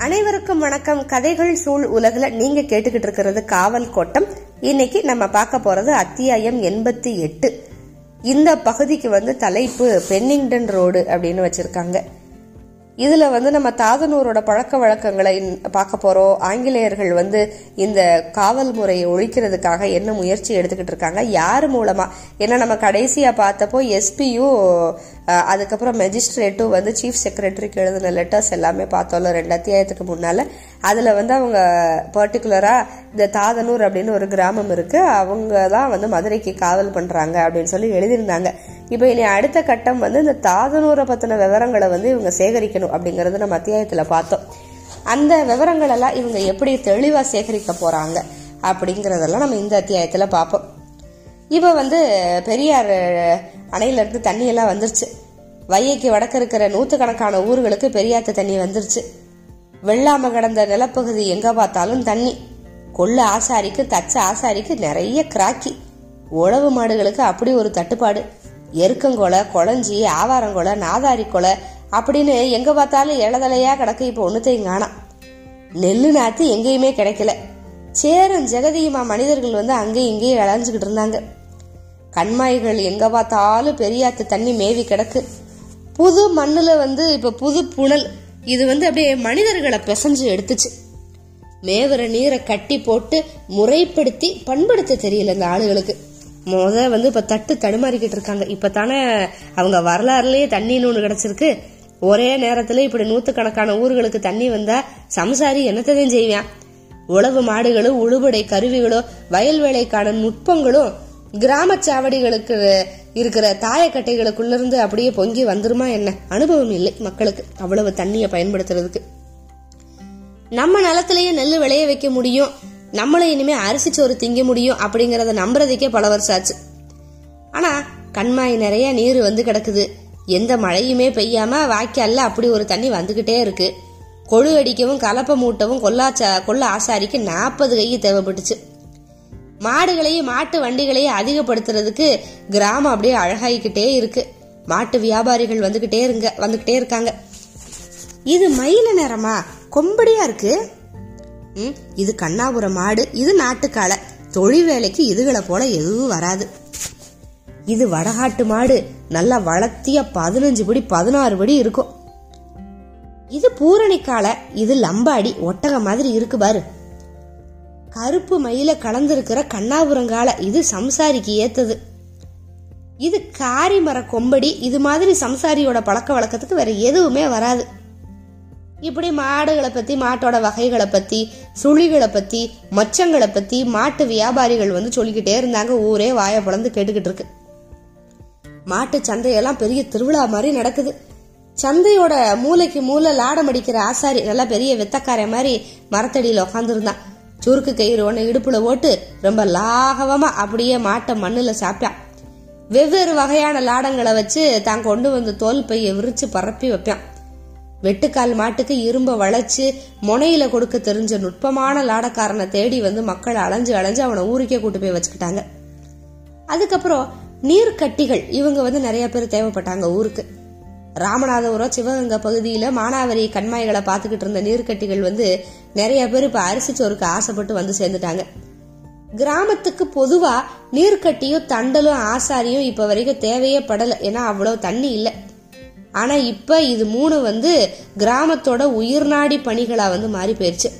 அனைவருக்கும் வணக்கம். கதைகள் சூழ் உலகில் நீங்க கேட்டுக்கிட்டு இருக்கிறது காவல் கோட்டம். இன்னைக்கு நம்ம பார்க்க போறது அத்தியாயம் எண்பத்தி எட்டு. இந்த பகுதிக்கு வந்து தலைப்பு பென்னிங்டன் ரோடு அப்படின்னு வச்சிருக்காங்க. இதுல வந்து நம்ம தாதனூரோட பழக்க வழக்கங்களை பார்க்க போறோம். ஆங்கிலேயர்கள் வந்து இந்த காவல் முறையை ஒழிக்கிறதுக்காக என்ன முயற்சி எடுத்துக்கிட்டு இருக்காங்க? யார் மூலமா? ஏன்னா நம்ம கடைசியா பார்த்தப்போ எஸ்பியும் அதுக்கப்புறம் மெஜிஸ்ட்ரேட்டும் வந்து சீஃப் செக்ரட்டரிக்கு எழுதின லெட்டர்ஸ் எல்லாமே பார்த்தோம்ல ரெண்டு அத்தியாயத்துக்கு முன்னால. அதுல வந்து அவங்க பர்டிகுலரா இந்த தாதனூர் அப்படின்னு ஒரு கிராமம் இருக்கு அவங்க தான் வந்து மதுரைக்கு காவல் பண்றாங்க அப்படின்னு சொல்லி எழுதியிருந்தாங்க. இப்போ இனி அடுத்த கட்டம் வந்து இந்த தாதனூரை பத்தின விவரங்களை வந்து இவங்க சேகரிக்கணும் அப்படிங்கறத நம்ம அத்தியாயத்துல பார்த்தோம். அந்த விவரங்கள் எல்லாம் இவங்க எப்படி தெளிவா சேகரிக்க போறாங்க அப்படிங்கறதெல்லாம் நம்ம இந்த அத்தியாயத்துல பார்ப்போம். இப்போ வந்து பெரியார் அணையிலிருந்து தண்ணியெல்லாம் வந்துருச்சு. வையைக்கு வடக்க இருக்கிற நூற்றுக்கணக்கான ஊர்களுக்கு பெரியாத்து தண்ணி வந்துருச்சு. வெள்ளாம கடந்த நிலப்பகுதி எங்கே பார்த்தாலும் தண்ணி. கொள்ள ஆசாரிக்கு தச்ச ஆசாரிக்கு நிறைய கிராக்கி. உழவு மாடுகளுக்கு அப்படி ஒரு தட்டுப்பாடு. எருக்கங்கொலை குழஞ்சி ஆவாரங்கொலை நாதாரி கொலை அப்படின்னு எங்க பார்த்தாலும் இளதலையா கிடக்கு இப்போ ஒன்றுத்தையும் காணாம் நெல்லு நாத்து எங்கேயுமே கிடைக்கல. சேரன் ஜெகதியுமா மனிதர்கள் வந்து அங்கேயும் இங்கேயும் இழஞ்சுக்கிட்டு இருந்தாங்க. கண்மாய்கள் எங்க பார்த்தாலும் பெரியாத்து தண்ணி மேவி கிடக்கு. புது மண்ணுல வந்து இப்ப புது புனல். இது வந்து அப்படியே மனிதர்களை பிசைஞ்சு எடுத்துச்சு. மேவர நீரை கட்டி போட்டு முறைப்படுத்தி பண்படுத்த தெரியல இந்த ஆளுகளுக்கு. முத வந்து இப்ப தட்டு தடுமாறிக்கிட்டு இருக்காங்க. இப்ப தானே அவங்க வரலாறுலயே தண்ணின்னு ஒண்ணு கிடைச்சிருக்கு. ஒரே நேரத்துல இப்படி நூத்துக்கணக்கான ஊர்களுக்கு தண்ணி வந்தா சம்சாரி என்னத்தையும் செய்வான்? உழவு மாடுகளும் உழுபடை கருவிகளும் வயல் வேலைக்கான நுட்பங்களும் கிராம சாவடிகளுக்கு இருக்கிற தாயக்கட்டைகளுக்குள்ள இருந்து அப்படியே பொங்கி வந்துருமா என்ன? அனுபவம் இல்லை மக்களுக்கு. அவ்வளவு தண்ணியை பயன்படுத்துறதுக்கு. நம்ம நிலத்திலேயே நெல் விளைய வைக்க முடியும். நம்மளும் இனிமே அரிசி சோறு திங்க முடியும் அப்படிங்கறத நம்புறதுக்கே பல வருஷம் ஆச்சு. ஆனா கண்மாய் நிறைய நீர் வந்து கிடக்குது. எந்த மழையுமே பெய்யாம வாய்க்கால்ல அப்படி ஒரு தண்ணி வந்துகிட்டே இருக்கு. கொழு அடிக்கவும் கலப்பை மூட்டவும் கொல்லாச்சா கொள்ள ஆசாரிக்கு நாற்பது கை தேவைப்பட்டுச்சு. மாடுகளையும் மாட்டு வண்டிகளையும் அதிகப்படுத்துறதுக்கு கிராமம் அப்படியே அழகாகிக்கிட்டே இருக்கு. மாட்டு வியாபாரிகள் வந்துகிட்டே இருங்க வந்துகிட்டே இருக்காங்க. இது மயில நிறமா? கொம்படியா இருக்கு. ம், இது கண்ணாபுரம் மாடு இது நாட்டுக்கால. தொழில் வேலைக்கு இதுகளை போல எதுவும் வராது. இது வடகாட்டு மாடு நல்லா வளர்த்திய பதினஞ்சு படி பதினாறு படி இருக்கும். இது பூரணிக்கால இது லம்பாடி ஒட்டக மாதிரி இருக்கு பாரு. கருப்பு மயில கலந்திருக்கிற கண்ணாபுரங்கால இது சம்சாரிக்கு ஏத்தது. இது காரி மர கொம்படி இது மாதிரி சம்சாரியோட பழக்க வழக்கத்துக்கு வேற எதுவுமே வராது. இப்படி மாடுகளை பத்தி மாட்டோட வகைகளை பத்தி சுழிகளை பத்தி மச்சங்களை பத்தி மாட்டு வியாபாரிகள் வந்து சொல்லிக்கிட்டே இருந்தாங்க. ஊரே வாய பிளந்து கேட்டுக்கிட்டு இருக்கு. மாட்டு சந்தையெல்லாம் பெரிய திருவிழா மாதிரி நடக்குது. சந்தையோட மூளைக்கு மூளை லாடம் அடிக்கிற ஆசாரி நல்லா பெரிய வெத்தக்கார மாதிரி மரத்தடியில உட்காந்துருந்தான் சுருக்கு கயிறு ஒன்று இடுப்புல ஓட்டு ரொம்ப லாகவமா அப்படியே மாட்டை மண்ணுல சாப்பிட்டான் வெவ்வேறு வகையான லாடங்களை வச்சு தான் கொண்டு வந்த தோல் பையை விரிச்சு பரப்பி வைப்பான். வெட்டுக்கால் மாட்டுக்கு இரும்ப வளைச்சு முனையில கொடுக்க தெரிஞ்ச நுட்பமான லாடக்காரனை தேடி வந்து மக்கள் அலைஞ்சு அலைஞ்சு அவனை ஊருக்கே கூட்டு போய் வச்சுக்கிட்டாங்க. அதுக்கப்புறம் நீர்க்கட்டிகள் இவங்க வந்து நிறைய பேர் தேவைப்பட்டாங்க ஊருக்கு. ராமநாதபுரம் சிவகங்கை பகுதியில மானாவரி கண்மாய்களை பார்த்துக்கிட்டு இருந்த நீர்க்கட்டிகள் வந்து நிறைய பேர் இப்ப அரிசி சோறுக்கு ஆசைப்பட்டு வந்து சேர்ந்துட்டாங்க. கிராமத்துக்கு பொதுவா நீர்க்கட்டியும் தண்டலும் ஆசாரியும் இப்ப வரைக்கும் தேவையே படல. ஏன்னா அவ்வளவு தண்ணி இல்லை. ஆனா இப்ப இது மூணு வந்து கிராமத்தோட உயிர்நாடி பணிகளா வந்து மாறி போயிருச்சு.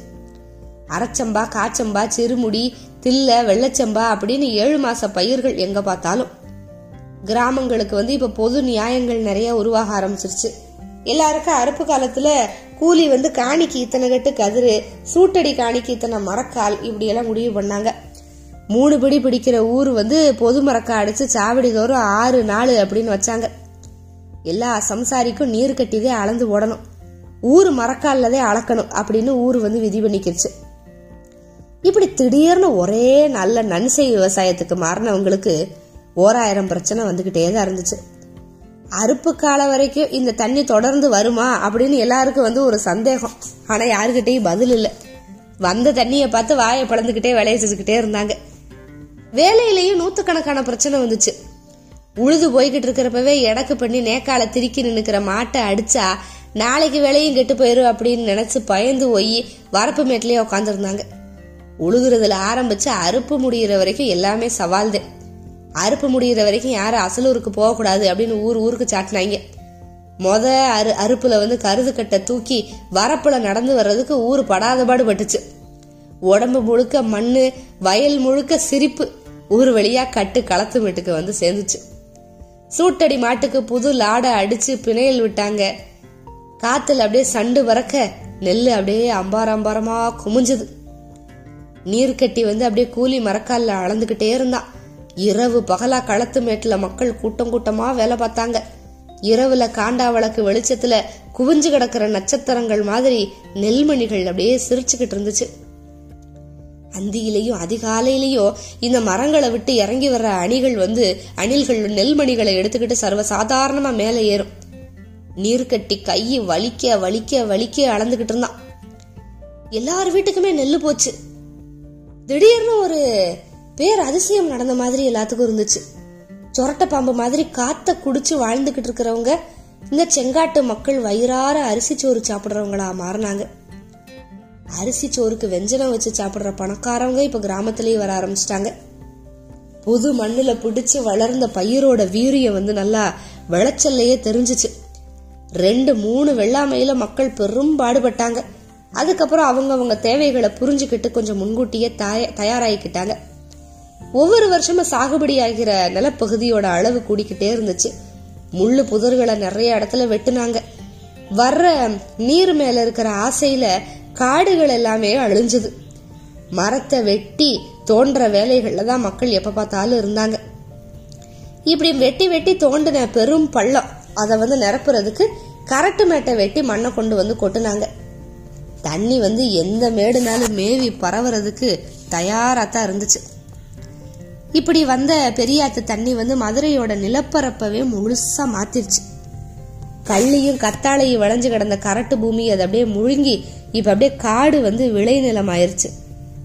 அரைச்சம்பா காச்சம்பா சிறுமுடி தில்ல வெள்ளச்சம்பா அப்படின்னு ஏழு மாச பயிர்கள் எங்க பார்த்தாலும். கிராமங்களுக்கு வந்து இப்ப பொது நியாயங்கள் நிறைய உருவாக ஆரம்பிச்சிருச்சு. எல்லாருக்கும் அறுப்பு காலத்துல கூலி வந்து காணிக்கு இத்தனை கட்டு கதிரு சூட்டடி காணிக்கு இத்தனை மரக்கால் இப்படி எல்லாம் முடிவு பண்ணாங்க. மூணு பிடி பிடிக்கிற ஊர் வந்து பொது மரக்கா அடிச்சு சாவடி தோறும் ஆறு நாலு அப்படின்னு வச்சாங்க. எல்லா சம்சாரிக்கும் நீர் கட்டிதே அளந்து ஓடணும். ஊர் மரக்கால்லதே அளக்கணும் அப்படின்னு ஊர் வந்து விதி பண்ணிக்கிருச்சு. இப்படி திடீர்னு ஒரே நல்ல நன்செய் விவசாயத்துக்கு மாறினவங்களுக்கு ஓராயிரம் பிரச்சனை வந்துகிட்டே தான் இருந்துச்சு. அறுப்பு காலம் வரைக்கும் இந்த தண்ணி தொடர்ந்து வருமா அப்படின்னு எல்லாருக்கும் வந்து ஒரு சந்தேகம். ஆனா யாருக்கிட்டையும் பதில் இல்லை. வந்த தண்ணியை பார்த்து வாயை பிளந்துக்கிட்டே வேலையை செஞ்சுக்கிட்டே இருந்தாங்க. வேலையிலேயும் நூத்துக்கணக்கான பிரச்சனை வந்துச்சு. உழுது போய்கிட்டு இருக்கிறப்பவே எடக்கு பண்ணி நேக்கால திருக்கி நின்னுக்கிற மாட்டை அடிச்சா நாளைக்கு விலையும் கெட்டு போயிரும் அப்படின்னு நினைச்சு பயந்து போய் வரப்பு மேட்லயே உட்காந்துருந்தாங்க உழுகுறதுல ஆரம்பிச்சு அறுப்பு முடியிற வரைக்கும் எல்லாமே சவால் தான் அறுப்பு முடியிற வரைக்கும் யாரும் அசலூருக்கு போகக்கூடாது அப்படின்னு ஊர் ஊருக்கு சாட்டினாங்க. மொத அரு அறுப்புல வந்து கருது கட்டை தூக்கி வரப்புல நடந்து வர்றதுக்கு ஊர் படாத பாடு பட்டுச்சு. உடம்பு முழுக்க மண்ணு வயல் முழுக்க சிரிப்பு ஊர் வழியா கட்டு களத்து வீட்டுக்கு வந்து சேர்ந்துச்சு. சூட்டடி மாட்டுக்கு புது லாடை அடிச்சு பிணையல் விட்டாங்க. காத்துல அப்படியே சண்டு வரக்க நெல் அப்படியே அம்பாரம்பாரமா குமிஞ்சது. நீர்க்கட்டி வந்து அப்படியே கூலி மரக்கால்ல அளந்துகிட்டே இருந்தான். இரவு பகலா களத்து மேட்டுல மக்கள் கூட்டம் கூட்டமா வேலை பார்த்தாங்க. இரவுல காண்டா வழக்கு வெளிச்சத்துல குவிஞ்சு கிடக்கிற நட்சத்திரங்கள் மாதிரி நெல்மணிகள் அப்படியே சிரிச்சுக்கிட்டு இருந்துச்சு. அந்தியிலையும் அதிகாலையிலையும் இந்த மரங்களை விட்டு இறங்கி வர்ற அணிகள் வந்து அணில்கள் நெல்மணிகளை எடுத்துக்கிட்டு சர்வ சாதாரணமா மேலே ஏறும். நீர் கட்டி கையை வலிக்க வலிக்க வலிக்க அளந்துகிட்டு இருந்தான். எல்லார் வீட்டுக்குமே நெல் போச்சு. திடீர்னு ஒரு பேர் அதிசயம் நடந்த மாதிரி எல்லாத்துக்கும் இருந்துச்சு. சொரட்ட பாம்பு மாதிரி காத்த குடிச்சு வாழ்ந்துகிட்டு இருக்கிறவங்க இந்த செங்காட்டு மக்கள் வயிறார அரிசி சோறு சாப்பிடுறவங்களா மாறினாங்க. அரிசி சோறுக்கு வெஞ்சனம் வச்சு சாப்பிடுற பணக்காரவங்க இப்ப கிராமத்திலேயே வர ஆரம்பிச்சிட்டாங்க. புது மண்ணுல பிடிச்சு வளர்ந்த பயிரோட வீரியம் வந்து நல்லா விளைச்சல்லையே தெரிஞ்சுச்சு. ரெண்டு மூணு வெள்ளாமையில மக்கள் பெரும் பாடுபட்டாங்க. அதுக்கப்புறம் அவங்க அவங்க தேவைகளை புரிஞ்சுக்கிட்டு கொஞ்சம் முன்கூட்டியே தய தயாராகிக்கிட்டாங்க. ஒவ்வொரு வருஷமும் சாகுபடி ஆகிற நிலப்பகுதியோட அளவு கூடிக்கிட்டே இருந்துச்சு. முள்ளு புதர்களை நிறைய இடத்துல வெட்டுனாங்க. வர்ற நீர் மேல இருக்கிற ஆசையில காடுகள் எல்லாமே அழிஞ்சுது. மரத்தை வெட்டி தோன்ற வேலைகள்ல தான் மக்கள் எப்ப பார்த்தாலும் இருந்தாங்க. இப்படி வெட்டி வெட்டி தோண்டின பெரும் பள்ளம் அதை வந்து நிரப்புறதுக்கு கரட்டு மேட்டை வெட்டி மண்ணை கொண்டு வந்து கொட்டுனாங்க. தண்ணி வந்து எந்த மேடுனாலும் மேவி பரவுறதுக்கு தயாராத்தான் இருந்துச்சு. இப்படி வந்த பெரியாத்து தண்ணி வந்து மதுரையோட நிலப்பரப்பவே முழுசா மாத்திருச்சு. கள்ளியும் கத்தாழையும் விளைஞ்சு கிடந்த கரட்டு பூமி அது அப்படியே முழுங்கி இப்ப அப்படியே காடு வந்து விளைநிலம் ஆயிருச்சு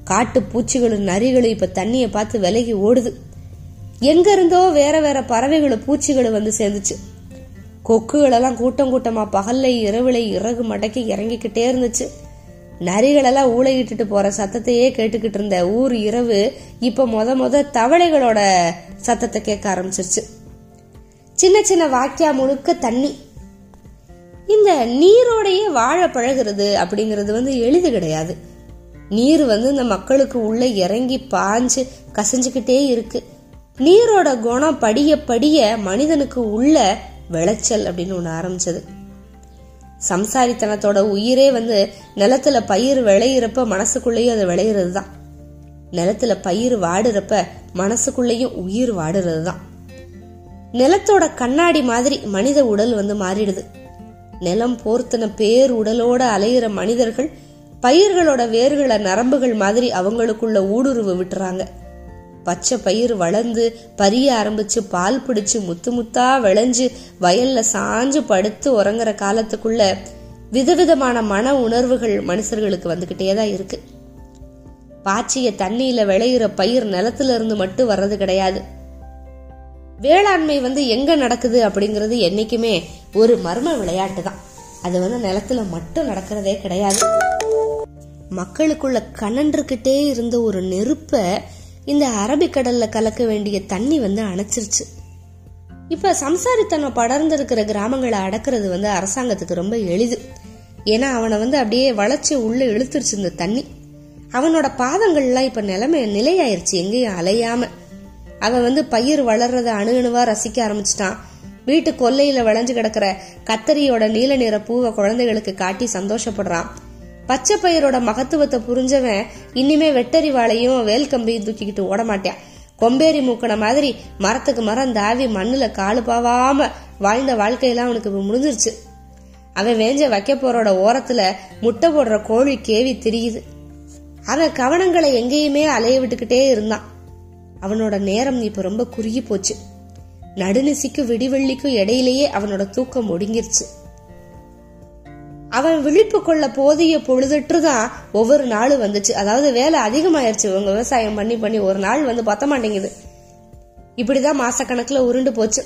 காட்டு பூச்சிகளும் நரிகளும் இப்ப தண்ணியை பார்த்து விலகி ஓடுது. எங்க இருந்தோ வேற வேற பறவைகளும் பூச்சிகளும் வந்து சேர்ந்துச்சு. கொக்குகளெல்லாம் கூட்டம் கூட்டமா பகல்ல இரவுல இறகு மடக்கி இறங்கிக்கிட்டே இருந்துச்சு. நரிகளெல்லாம் ஊழையிட்டுட்டு போற சத்தத்தையே கேட்டுக்கிட்டு இருந்த ஊர் இரவு இப்ப மொத மொத தவளைகளோட சத்தத்தை கேட்க ஆரம்பிச்சிருச்சு. சின்ன சின்ன வாக்கியா முழுக்க தண்ணி. இந்த நீரோடையே வாழ பழகிறது அப்படிங்கிறது வந்து எளிது கிடையாது. நீர் வந்து இந்த மக்களுக்கு உள்ள இறங்கி பாஞ்சு கசஞ்சுக்கிட்டே இருக்கு. நீரோட குணம் படிய படிய மனிதனுக்கு உள்ள விளைச்சல் அப்படின்னு ஒன்று ஆரம்பிச்சது. சம்சாரித்தனத்தோட உயிரே வந்து நிலத்துல பயிர் விளையிறப்ப மனசுக்குள்ளேயும் அது விளையிறது தான் நிலத்துல பயிர் வாடுறப்ப மனசுக்குள்ளேயும் உயிர் வாடுறது தான் நிலத்தோட கண்ணாடி மாதிரி மனித உடல் வந்து மாறிடுது. நிலம் போர்த்தின பேர் உடலோட அலையிற மனிதர்கள் பயிர்களோட வேர்களை நரம்புகள் மாதிரி அவங்களுக்குள்ள ஊடுருவு விட்டுறாங்க. பச்சை பயிர் வளர்ந்து பரிய ஆரம்பிச்சு பால் பிடிச்சு முத்து முத்தா விளைஞ்சு வயல்ல சாஞ்சு படுத்து உறங்குற காலத்துக்குள்ள விதவிதமான மன உணர்வுகள் மனுஷர்களுக்கு வந்துகிட்டே தான் இருக்கு. பாச்சிய தண்ணியில விளையிற பயிர் நிலத்துல இருந்து மட்டும் வர்றது கிடையாது. வேளாண்மை வந்து எங்க நடக்குது அப்படிங்கிறது என்னைக்குமே ஒரு மர்ம விளையாட்டு தான். அது வந்து நிலத்துல மட்டும் நடக்கிறதே கிடையாது. மக்களுக்குள்ள கனன்றுகிட்டே இருந்த ஒரு நெருப்ப இந்த அரபிக்கடல்ல கலக்க வேண்டிய தண்ணி வந்து அணைச்சிருச்சு. இப்ப சம்சாரித்தனம் படர்ந்திருக்கிற கிராமங்களை அடக்கிறது வந்து அரசாங்கத்துக்கு ரொம்ப எளிது. ஏன்னா அவனை வந்து அப்படியே வளர்ச்சி உள்ள இழுத்துருச்சு இந்த தண்ணி. அவனோட பாதங்கள்லாம் இப்ப நிலைமை நிலையாயிருச்சு எங்கேயும் அலையாம. அவன் வந்து பயிர் வளர்றத அணுகணுவா ரசிக்க ஆரம்பிச்சிட்டான். வீட்டு கொல்லையில விளைஞ்சு கிடக்கிற கத்தரியோட நீல நிற பூவை குழந்தைகளுக்கு காட்டி சந்தோஷப்படுறான். பச்சை பயிரோட மகத்துவத்தை புரிஞ்சவன் இனிமே வெட்டரி வாழையும் வேல் கம்பியும் தூக்கிக்கிட்டு ஓட மாட்டான் கொம்பேரி மூக்கன மாதிரி மரத்துக்கு மரம் தாவி மண்ணுல காலு பாவாம வாழ்ந்த வாழ்க்கையெல்லாம் அவனுக்கு இப்ப முடிஞ்சிருச்சு. அவன் வேஞ்ச வைக்க போறோட ஓரத்துல முட்டை போடுற கோழி கேவி திரியுது. அவன் கவனங்களை எங்கேயுமே அலைய விட்டுக்கிட்டே இருந்தான். அவனோட நேரம் இப்ப ரொம்ப குறுகி போச்சு. நடுநிசிக்கும் விடிவெள்ளிக்கும் இடையிலேயே அவனோட தூக்கம் ஒடுங்கிருச்சு. அவன் விழிப்பு கொள்ள போதிய பொழுதுட்டுதான் ஒவ்வொரு நாளும் வந்துச்சு. அதாவது வேலை அதிகமாயிருச்சு. இவங்க விவசாயம் பண்ணி பண்ணி ஒரு நாள் வந்து பத்த மாட்டேங்குது. இப்படிதான் மாசக்கணக்கில் உருண்டு போச்சு.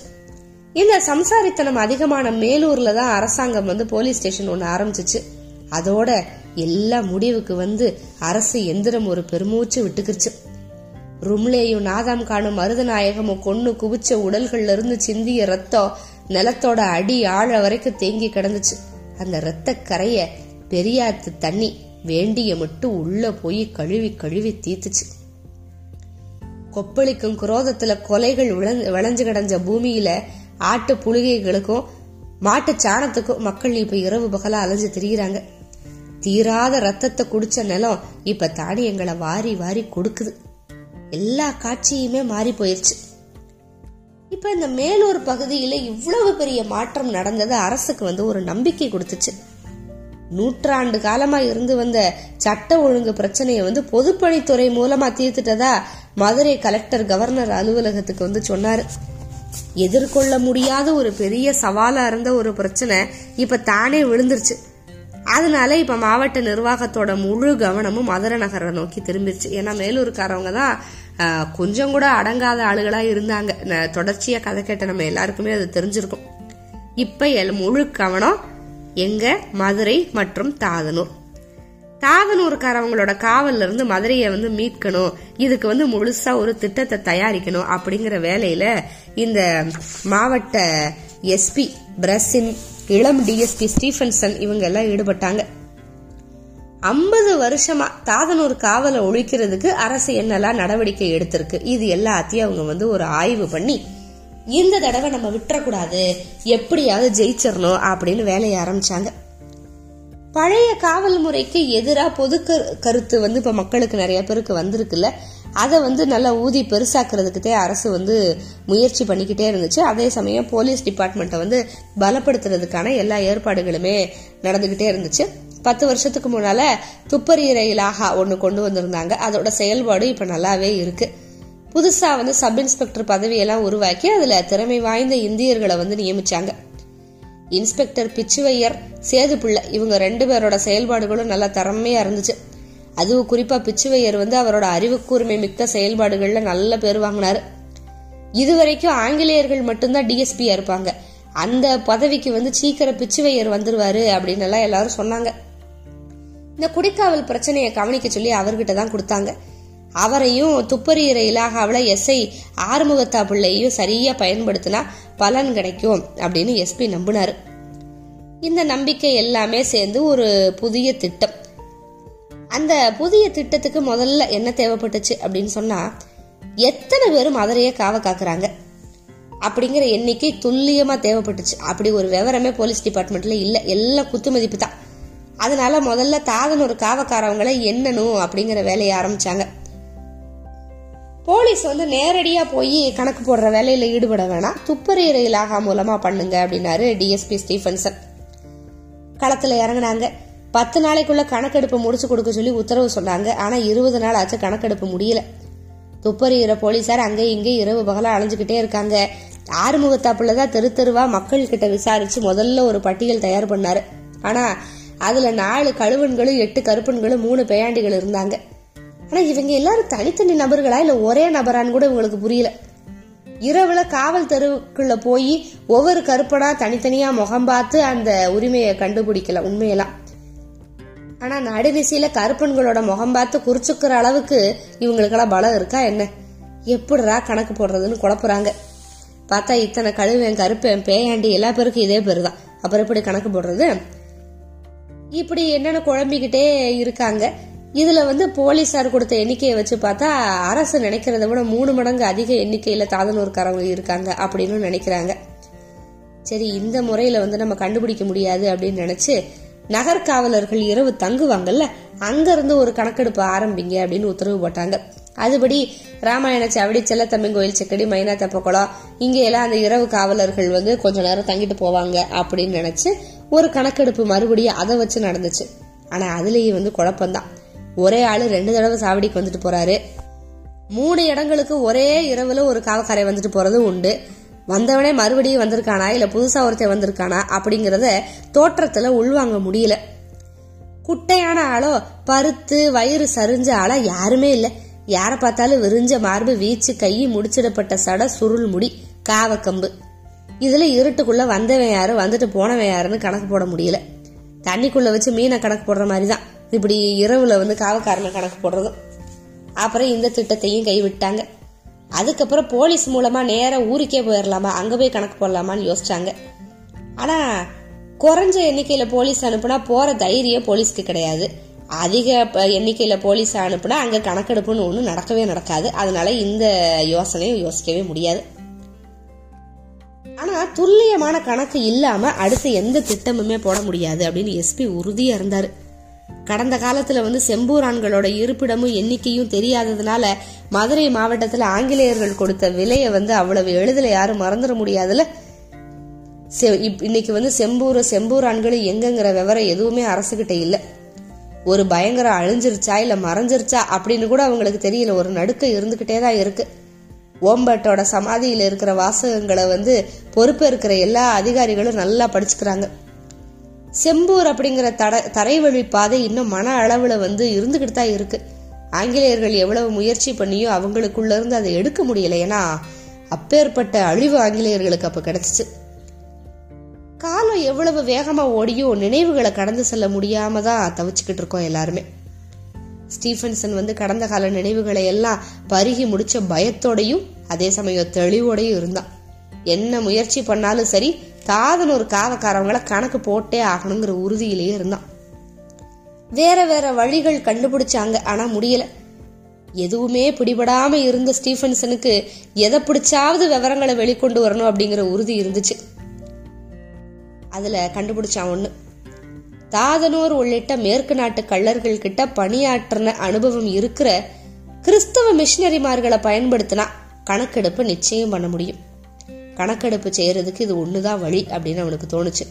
இந்த சம்சாரித்தனம் அதிகமான மேலூர்ல தான் அரசாங்கம் வந்து போலீஸ் ஸ்டேஷன் ஒன்று ஆரம்பிச்சிச்சு. அதோட எல்லா முடிவுக்கு வந்து அரசு எந்திரம் ஒரு பெருமூச்சு விட்டுக்கிருச்சு. ரும்லேயும் நாதாம் காணும் மருதநாயகமும் கொன்னு குவிச்ச உடல்கள்ல இருந்து சிந்திய ரத்தம் நிலத்தோட அடி ஆழ வரைக்கும் தேங்கி கிடந்துச்சு. அந்த ரத்த கரைய பெரியாத்து தண்ணி வேண்டிய மட்டும் உள்ள போய் கழுவி கழுவி தீத்துச்சு. கொப்பளிக்கும் குரோதத்துல கொலைகள் விளைஞ்சு கிடஞ்ச பூமியில ஆட்டு புழுகைகளுக்கும் மாட்டு சாணத்துக்கும் மக்கள் இப்ப இரவு பகலா அலைஞ்சு திரிகிறாங்க தீராத ரத்தத்தை குடிச்ச நிலம் இப்ப தானியங்களை வாரி வாரி கொடுக்குது. எல்லா காட்சியுமே மாறி போயிருச்சு. இப்ப இந்த மேலூர் பகுதியில இவ்வளவு பெரிய மாற்றம் நடந்தது அரசுக்கு வந்து ஒரு நம்பிக்கை கொடுத்துச்சு. நூற்றாண்டு காலமா இருந்து வந்த சட்ட ஒழுங்கு பிரச்சனையை வந்து பொதுப்பணித்துறை மூலமா தீர்த்துட்டதா மதுரை கலெக்டர் கவர்னர் அலுவலகத்துக்கு வந்து சொன்னாரு. எதிர்கொள்ள முடியாத ஒரு பெரிய சவாலா இருந்த ஒரு பிரச்சனை இப்ப தானே விழுந்துருச்சு. அதனால இப்ப மாவட்ட நிர்வாகத்தோட முழு கவனமும் மதுரை நகரை நோக்கி திரும்பிருச்சு. ஏன்னா மேலூருக்காரவங்க தான் கொஞ்சம் கூட அடங்காத ஆளுகளா இருந்தாங்க. தொடர்ச்சியா கதை கேட்ட நம்ம எல்லாருக்குமே அது தெரிஞ்சிருக்கும். இப்ப முழு கவனம் எங்க மதுரை மற்றும் தாதனூர் தாதனூருக்காரவங்களோட காவல்ல இருந்து மதுரையை வந்து மீட்கணும். இதுக்கு வந்து முழுசா ஒரு திட்டத்தை தயாரிக்கணும் அப்படிங்கிற வேலையில இந்த மாவட்ட எஸ்பி பிரசின் இளம் டிஎஸ்பி ஸ்டீஃபன்சன் இவங்க எல்லாம் ஈடுபட்டாங்க. ஐம்பது வருஷமா தாதனூர் காவலை ஒழிக்கிறதுக்கு அரசு என்னெல்லாம் நடவடிக்கை எடுத்திருக்கு? இது எல்லாத்தையும் அவங்க வந்து ஒரு ஆய்வு பண்ணி இந்த தடவை நம்ம விட்டுறக்கூடாது எப்படியாவது ஜெயிச்சிடணும் அப்படின்னு வேலையை ஆரம்பிச்சாங்க. பழைய காவல் முறைக்கு எதிராக பொது கருத்து வந்து இப்போ மக்களுக்கு நிறைய பேருக்கு வந்திருக்குல்ல அதை வந்து நல்லா ஊதி பெருசாக்குறதுக்கிட்டே அரசு வந்து முயற்சி பண்ணிக்கிட்டே இருந்துச்சு. அதே சமயம் போலீஸ் டிபார்ட்மெண்ட்டை வந்து பலப்படுத்துறதுக்கான எல்லா ஏற்பாடுகளுமே நடந்துக்கிட்டே இருந்துச்சு. பத்து வருஷத்துக்கு முன்னால துப்பறியறை இலாகா ஒன்று கொண்டு வந்திருந்தாங்க. அதோட செயல்பாடு இப்ப நல்லாவே இருக்கு. புதுசா வந்து சப் இன்ஸ்பெக்டர் பதவியெல்லாம் உருவாக்கி அதுல திறமை வாய்ந்த இந்தியர்களை வந்து நியமிச்சாங்க. இன்ஸ்பெக்டர் பிச்சுவையர் சேதுபிள்ள இவங்க ரெண்டு பேரோட செயல்பாடுகளும் நல்லா திறமையா இருந்துச்சு. அதுவும் குறிப்பா பிச்சுவையர் வந்து அவரோட அறிவுக்கூர்மை மிக்க செயல்பாடுகள்ல நல்ல பேர் வாங்கினாரு. இதுவரைக்கும் ஆங்கிலேயர்கள் மட்டும்தான் டிஎஸ்பியா இருப்பாங்க. அந்த பதவிக்கு வந்து சீக்கிரம் பிச்சுவையர் வந்துருவாரு அப்படின்னு எல்லாம் எல்லாரும் சொன்னாங்க. இந்த குடிக்காவல் பிரச்சனையை கவனிக்க சொல்லி அவர்கிட்ட தான் கொடுத்தாங்க. அவரையும் துப்பறியிற இலாகாவில் எஸ்ஐ ஆறுமுகத்தா பிள்ளையும் சரியா பயன்படுத்தினா பலன் கிடைக்கும் அப்படின்னு எஸ்பி நம்பினாரு. இந்த நம்பிக்கை எல்லாமே சேர்ந்து ஒரு புதிய திட்டம். அந்த புதிய திட்டத்துக்கு முதல்ல என்ன தேவைப்பட்டுச்சு அப்படின்னு சொன்னா எத்தனை பேரும் மதுரையை காவ காக்குறாங்க. அப்படிங்கிற எண்ணிக்கை துல்லியமா தேவைப்பட்டுச்சு. அப்படி ஒரு விவரமே போலீஸ் டிபார்ட்மெண்ட்ல இல்ல. எல்லாம் குத்து மதிப்பு தான். அதனால முதல்ல தாதனூர் காவக்காரவங்களை எண்ணணும் அப்படிங்கிற வேலையை ஆரம்பிச்சாங்க. போலீஸ் வந்து நேரடியா போய் கணக்கு போடுற வேலையில ஈடுபட வேணாம். துப்பறியறை இலாகா மூலமா பண்ணுங்க அப்படின்னாரு டிஎஸ்பி ஸ்டீஃபன்சன். களத்துல இறங்கினாங்க. பத்து நாளைக்குள்ள கணக்கெடுப்பு முடிச்சு கொடுக்க சொல்லி உத்தரவு சொன்னாங்க. ஆனா இருபது நாள் ஆச்சு கணக்கெடுப்பு முடியல. துப்பறியிற போலீசார் அங்கே இங்கே இரவு பகலா அலைஞ்சுக்கிட்டே இருக்காங்க. ஆறுமுகத்தாப்புல தான் தெரு தெருவா மக்கள் கிட்ட விசாரிச்சு முதல்ல ஒரு பட்டியல் தயார் பண்ணாரு. ஆனா அதுல நாலு கழுவன்களும் எட்டு கருப்பன்களும் மூணு பேயாண்டிகள் இருந்தாங்க. ஆனா இவங்க எல்லாரும் தனித்தனி நபர்களா இல்ல ஒரே நபரான்னு கூட இவங்களுக்கு புரியல. இரவுல காவல் தெருவுக்குள்ள போய் ஒவ்வொரு கருப்பனா தனித்தனியா முகம் பார்த்து அந்த உரிமையை கண்டுபிடிக்கல உண்மையெல்லாம். ஆனா நடுநிசையில கருப்பன்களோட முகம் பார்த்து குறிச்சுக்கிற அளவுக்கு இவங்களுக்கெல்லாம் பலம் இருக்கா என்ன? எப்படிரா கணக்கு போடுறதுன்னு குழப்புறாங்க. பார்த்தா இத்தனை கழுவேன் கருப்பேன் பேயாண்டி எல்லா பேருக்கும் இதே பேரு தான் அப்புறம் எப்படி கணக்கு போடுறது? இப்படி என்னென்ன குழம்பிக்கிட்டே இருக்காங்க. இதுல வந்து போலீசார் கொடுத்த எண்ணிக்கையை வச்சு பார்த்தா அரசு நினைக்கிறத விட மூணு மடங்கு அதிக எண்ணிக்கையில தாதனூர்காரங்க இருக்காங்க அப்படின்னு நினைக்கிறாங்க. சரி இந்த முறையில வந்து நம்ம கண்டுபிடிக்க முடியாது அப்படின்னு நினைச்சு நகர்காவலர்கள் இரவு தங்குவாங்கல்ல அங்க இருந்து ஒரு கணக்கெடுப்பு ஆரம்பிங்க அப்படின்னு உத்தரவு போட்டாங்க. அதுபடி ராமாயண சாவடி செல்லத்தம்மன் கோயில் செக்கடி மைனா தப்பக்குளம் இங்க எல்லாம் அந்த இரவு காவலர்கள் வந்து கொஞ்ச நேரம் தங்கிட்டு போவாங்க அப்படின்னு நினைச்சு ஒரு கணக்கெடுப்பு மறுபடியும் அதை வச்சு நடந்துச்சு. ஆனா அதுலயே வந்து குழப்பம்தான். ஒரே ஆளு ரெண்டு தடவை சாவடிக்கு வந்துட்டு போறாரு. மூணு இடங்களுக்கு ஒரே இரவுல ஒரு காவக்காரை வந்துட்டு போறதும் உண்டு. வந்தவனே மறுபடியும் வந்திருக்கானா? இல்ல புதுசா ஒருத்தர் வந்திருக்கானா? அப்படிங்கறத தோற்றத்துல உள்வாங்க முடியல. குட்டையான ஆளோ பருத்து வயிறு சரிஞ்ச ஆளா யாருமே இல்ல. யார பார்த்தாலும் விரிஞ்ச மார்பு வீச்சு கை முடிச்சிடப்பட்ட சட சுருள் முடி காவக்கம்பு. இதுல இருட்டுக்குள்ள வந்தவன் யாரு வந்துட்டு போனவன் யாருன்னு கணக்கு போட முடியல. தண்ணிக்குள்ள வச்சு மீனை கணக்கு போடுற மாதிரி தான் இப்படி இரவுல வந்து காவக்காரனை கணக்கு போடுறதும். அப்புறம் இந்த திட்டத்தையும் கைவிட்டாங்க. அதுக்கப்புறம் போலீஸ் மூலமா நேராக ஊருக்கே போயிடலாமா அங்க போய் கணக்கு போடலாமான்னு யோசிச்சாங்க. ஆனா குறைஞ்ச எண்ணிக்கையில போலீஸ் அனுப்புனா போற தைரியம் போலீஸ்க்கு கிடையாது. அதிக ப- எண்ணிக்கையில போலீஸ் அனுப்புனா அங்க கணக்கெடுப்புன்னு ஒண்ணு நடக்கவே நடக்காது. அதனால இந்த யோசனையும் யோசிக்கவே முடியாது. ஆனால் துல்லியமான கணக்கு இல்லாமல் அடுத்து எந்த திட்டமுமே போட முடியாது அப்படின்னு எஸ்பி உறுதியாக இருந்தார். கடந்த காலத்தில் வந்து செம்பூரான்களோட இருப்பிடமும் எண்ணிக்கையும் தெரியாததுனால மதுரை மாவட்டத்தில் ஆங்கிலேயர்கள் கொடுத்த விலையை வந்து அவ்வளவு எளிதில் யாரும் மறந்துட முடியாதுல செ- இப்- இன்னைக்கு வந்து செம்பூர் செம்பூரான்கள் எங்கங்கிற விவரம் எதுவுமே அரசுகிட்ட இல்லை. ஒரு பயங்கரம் அழிஞ்சிருச்சா இல்லை மறைஞ்சிருச்சா அப்படின்னு கூட அவங்களுக்கு தெரியல. ஒரு நடுக்க இருந்துகிட்டே தான் இருக்குது ஓம்பட்டோட சமாதியில் இருக்கிற வாசகங்களை வந்து பொறுப்பு இருக்கிற எல்லா அதிகாரிகளும் நல்லா படிச்சுக்கிறாங்க. செம்பூர் அப்படிங்கிற தட தரைவழி பாதை இன்னும் மன அளவுல வந்து இருந்துகிட்டு தான் இருக்கு. ஆங்கிலேயர்கள் எவ்வளவு முயற்சி பண்ணியோ அவங்களுக்குள்ள இருந்து அதை எடுக்க முடியல. ஏன்னா அப்பேற்பட்ட அழிவு ஆங்கிலேயர்களுக்கு அப்ப கிடைச்சிச்சு. காலம் எவ்வளவு வேகமா ஓடியோ நினைவுகளை கடந்து செல்ல முடியாம தான் தவிச்சுக்கிட்டு இருக்கோம் எல்லாருமே. ஸ்டீஃபன்சன் வந்து கடந்த கால நினைவுகளை எல்லாம் பருகி முடிச்ச பயத்தோடையும் அதே சமயம் தெளிவோடையும் இருந்தான். என்ன முயற்சி பண்ணாலும் சரி தாதன் ஒரு காவக்காரவங்கள கணக்கு போட்டே ஆகணுங்கிற உறுதியிலேயே இருந்தான். வேற வேற வழிகள் கண்டுபிடிச்சாங்க ஆனா முடியல. எதுவுமே பிடிபடாம இருந்த ஸ்டீஃபன்சனுக்கு எதை பிடிச்சாவது விவரங்களை வெளிக்கொண்டு வரணும் அப்படிங்கிற உறுதி இருந்துச்சு. அதுல கண்டுபிடிச்சான் ஒண்ணு. தாதனூர் உள்ளிட்ட மேற்கு நாட்டு கள்ளர்கள் கிட்ட பணியாற்றின அனுபவம் இருக்கிற கிறிஸ்தவ மிஷினரிமார்களை பயன்படுத்தினா கணக்கெடுப்பு நிச்சயம் பண்ண முடியும். கணக்கெடுப்பு செய்யறதுக்கு இது ஒண்ணுதான் வழி அப்படின்னு அவனுக்கு தோணுச்சு.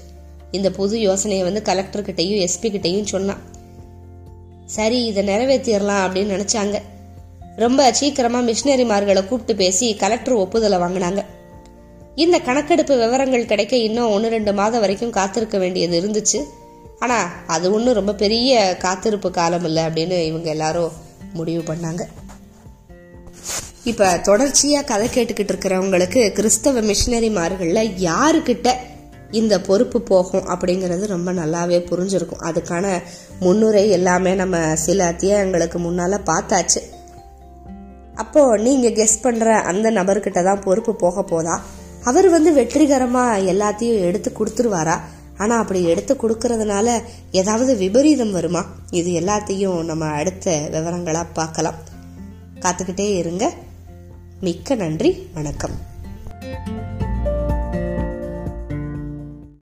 இந்த புது யோசனையை வந்து கலெக்டர் கிட்டையும் எஸ்பி கிட்டையும் சொன்னான் சரி இதை நிறைவேற்றிடலாம் அப்படின்னு நினைச்சாங்க. ரொம்ப சீக்கிரமா மிஷினரிமார்களை கூப்பிட்டு பேசி கலெக்டர் ஒப்புதலை வாங்கினாங்க. இந்த கணக்கெடுப்பு விவரங்கள் கிடைக்க இன்னும் ஒன்று ரெண்டு மாதம் வரைக்கும் காத்திருக்க வேண்டியது இருந்துச்சு. ஆனால் அது ஒன்றும் ரொம்ப பெரிய காத்திருப்பு காலம் இல்லை அப்படின்னு இவங்க எல்லாரும் முடிவு பண்ணாங்க. இப்போ தொடர்ச்சியாக கதை கேட்டுக்கிட்டு இருக்கிறவங்களுக்கு கிறிஸ்தவ மிஷினரிமார்களில் யாருக்கிட்ட இந்த பொறுப்பு போகும் அப்படிங்கிறது ரொம்ப நல்லாவே புரிஞ்சிருக்கும். அதுக்கான முன்னுரை எல்லாமே நம்ம சில அத்தியாயங்களுக்கு முன்னால் பார்த்தாச்சு. அப்போ நீங்கள் கெஸ் பண்ணுற அந்த நபர்கிட்ட தான் பொறுப்பு போக போதா? அவர் வந்து வெற்றிகரமாக எல்லாத்தையும் எடுத்து கொடுத்துருவாரா? ஆனா அப்படி எடுத்து கொடுக்கறதுனால ஏதாவது விபரீதம் வருமா? இது எல்லாத்தையும் நம்ம அடுத்த விவரங்களா பார்க்கலாம். காத்துக்கிட்டே இருங்க. மிக்க நன்றி. வணக்கம்.